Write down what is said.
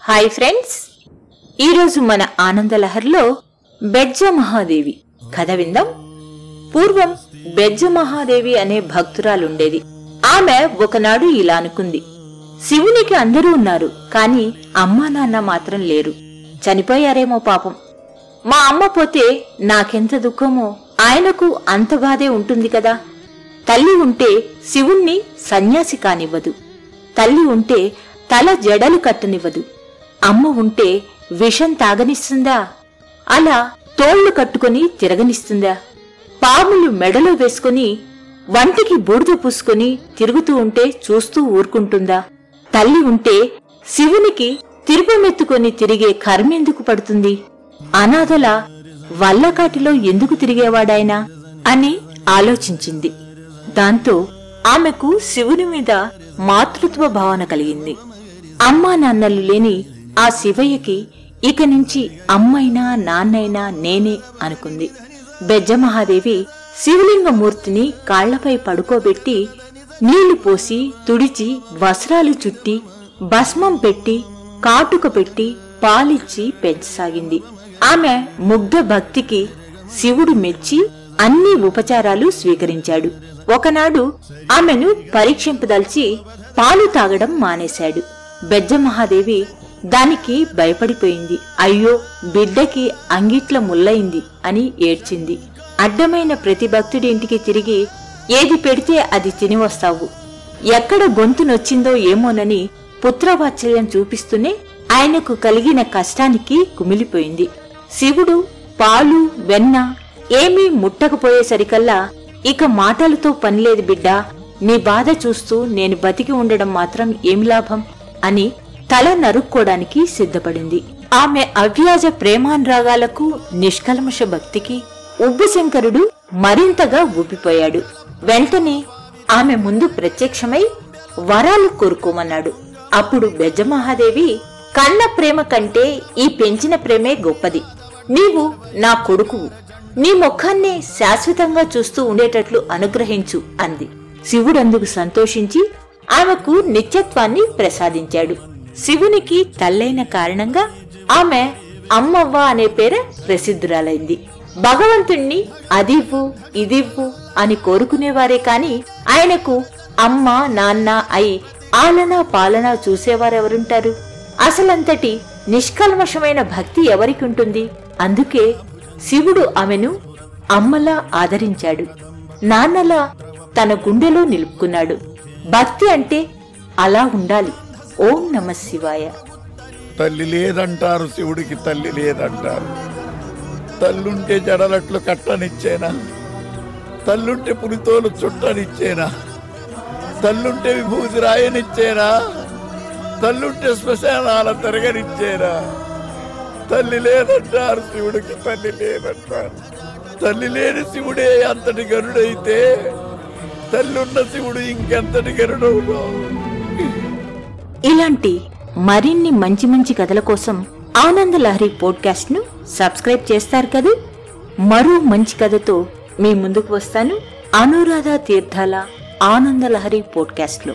Hi friends ఈరోజు మన ఆనందలహర్లో బెజ్జ మహాదేవి. కథ విందాం. పూర్వం బెజ్జ మహాదేవి అనే భక్తురాలుండేది. ఆమె ఒకనాడు ఇలా అనుకుంది. శివునికి అందరూ ఉన్నారు కాని అమ్మా నాన్న మాత్రం లేరు. చనిపోయారేమో పాపం. మా అమ్మ పోతే నాకెంత దుఃఖమో ఆయనకు అంత బాధే ఉంటుంది కదా. తల్లి ఉంటే శివుణ్ణి సన్యాసి కానివ్వదు. తల్లి ఉంటే తల జడలు కట్టనివ్వదు. అమ్మ ఉంటే విషం తాగనిస్తుందా? అలా తోళ్ళు కట్టుకొని తిరగనిస్తుందా? పాములు మెడలో వేసుకుని వంటికి బూడిద పూసుకుని తిరుగుతూ ఉంటే చూస్తూ ఊరుకుంటుందా? తల్లి ఉంటే శివునికి తిరుపమెత్తుకొని తిరిగే కర్మెందుకు పడుతుంది? అనాథల వల్లకాటిలో ఎందుకు తిరిగేవాడాయనా? అని ఆలోచించింది. దాంతో ఆమెకు శివుని మీద మాతృత్వ భావన కలిగింది. అమ్మా నాన్నలు లేని ఆ శివయ్యకి ఇక నుంచి అమ్మైనా నాన్నైనా నేనే అనుకుంది. బెజ్జమహాదేవి శివలింగమూర్తిని కాళ్ళపై పడుకోబెట్టి నీళ్ళు పోసి తుడిచి వస్త్రాలు చుట్టి భస్మం పెట్టి కాటుక పెట్టి పాలిచ్చి పెంచసాగింది. ఆమె ముగ్ధ భక్తికి శివుడు మెచ్చి అన్ని ఉపచారాలు స్వీకరించాడు. ఒకనాడు ఆమెను పరీక్షింపదల్చి పాలు తాగడం మానేశాడు. బెజ్జమహాదేవి దానికి భయపడిపోయింది. అయ్యో బిడ్డకి అంగిట్ల ముల్లయింది అని ఏడ్చింది. అడ్డమైన ప్రతి భక్తుడి ఇంటికి తిరిగి ఏది పెడితే అది తిని వస్తావు ఎక్కడ గొంతు నొచ్చిందో ఏమోనని పుత్రవాత్సల్యం చూపిస్తూనే ఆయనకు కలిగిన కష్టానికి కుమిలిపోయింది. శివుడు పాలు వెన్న ఏమీ ముట్టకపోయేసరికల్లా ఇక మాటలతో పనిలేదు బిడ్డా. నీ బాధ చూస్తూ నేను బతికి ఉండడం మాత్రం ఏమి లాభం? అని తల నరుక్కోడానికి సిద్ధపడింది. ఆమె అవ్యాజ ప్రేమానురాగాలకు నిష్కల్మష భక్తికి ఉబ్బుశంకరుడు మరింతగా ఉబ్బిపోయాడు వెంటనే ఆమె ముందు ప్రత్యక్షమై వరాలు కోరుకోమన్నాడు. అప్పుడు బెజ్జమహాదేవి కన్న ప్రేమ కంటే ఈ పెంచిన ప్రేమే గొప్పది. నీవు నా కొడుకువు. నీ ముఖాన్నే శాశ్వతంగా చూస్తూ ఉండేటట్లు అనుగ్రహించు అంది. శివుడందుకు సంతోషించి ఆమెకు నిత్యత్వాన్ని ప్రసాదించాడు. శివునికి తల్లైన కారణంగా ఆమె అమ్మవ్వ అనే పేర ప్రసిద్ధురాలైంది. భగవంతుణ్ణి అదివ్వు ఇదివ్వు అని కోరుకునేవారే కాని ఆయనకు అమ్మ నాన్న అయి ఆలన పాలన చూసేవారెవరుంటారు? అసలంతటి నిష్కల్మషమైన భక్తి ఎవరికి ఉంటుంది అందుకే శివుడు ఆమెను అమ్మలా ఆదరించాడు. నాన్నలా తన గుండెలో నిలుపుకున్నాడు. భక్తి అంటే అలా ఉండాలి. ఓం నమ శివాయ. తల్లి లేదంటారు శివుడికి తల్లి లేదంటారు. తల్లుంటే జడలట్లు కట్టనిచ్చేనా? తల్లుంటే పులితోలు చుట్టనిచ్చేనా? తల్లుంటే విభూతి రాయనిచ్చేనా? తల్లుంటే శ్మశానాల తిరగనిచ్చేనా? తల్లి లేదంటారు శివుడికి తల్లి లేదంటారు. తల్లి లేని శివుడే అంతటి గరుడైతే తల్లున్న శివుడు ఇంకెంతటి గరుడవులో ఇలాంటి మరిన్ని మంచి మంచి కథల కోసం ఆనంద లహరి పోడ్కాస్ట్ను సబ్స్క్రైబ్ చేస్తారు కదా? మరో మంచి కథతో మీ ముందుకు వస్తాను. అనురాధ తీర్థాల ఆనంద లహరి పోడ్కాస్ట్లో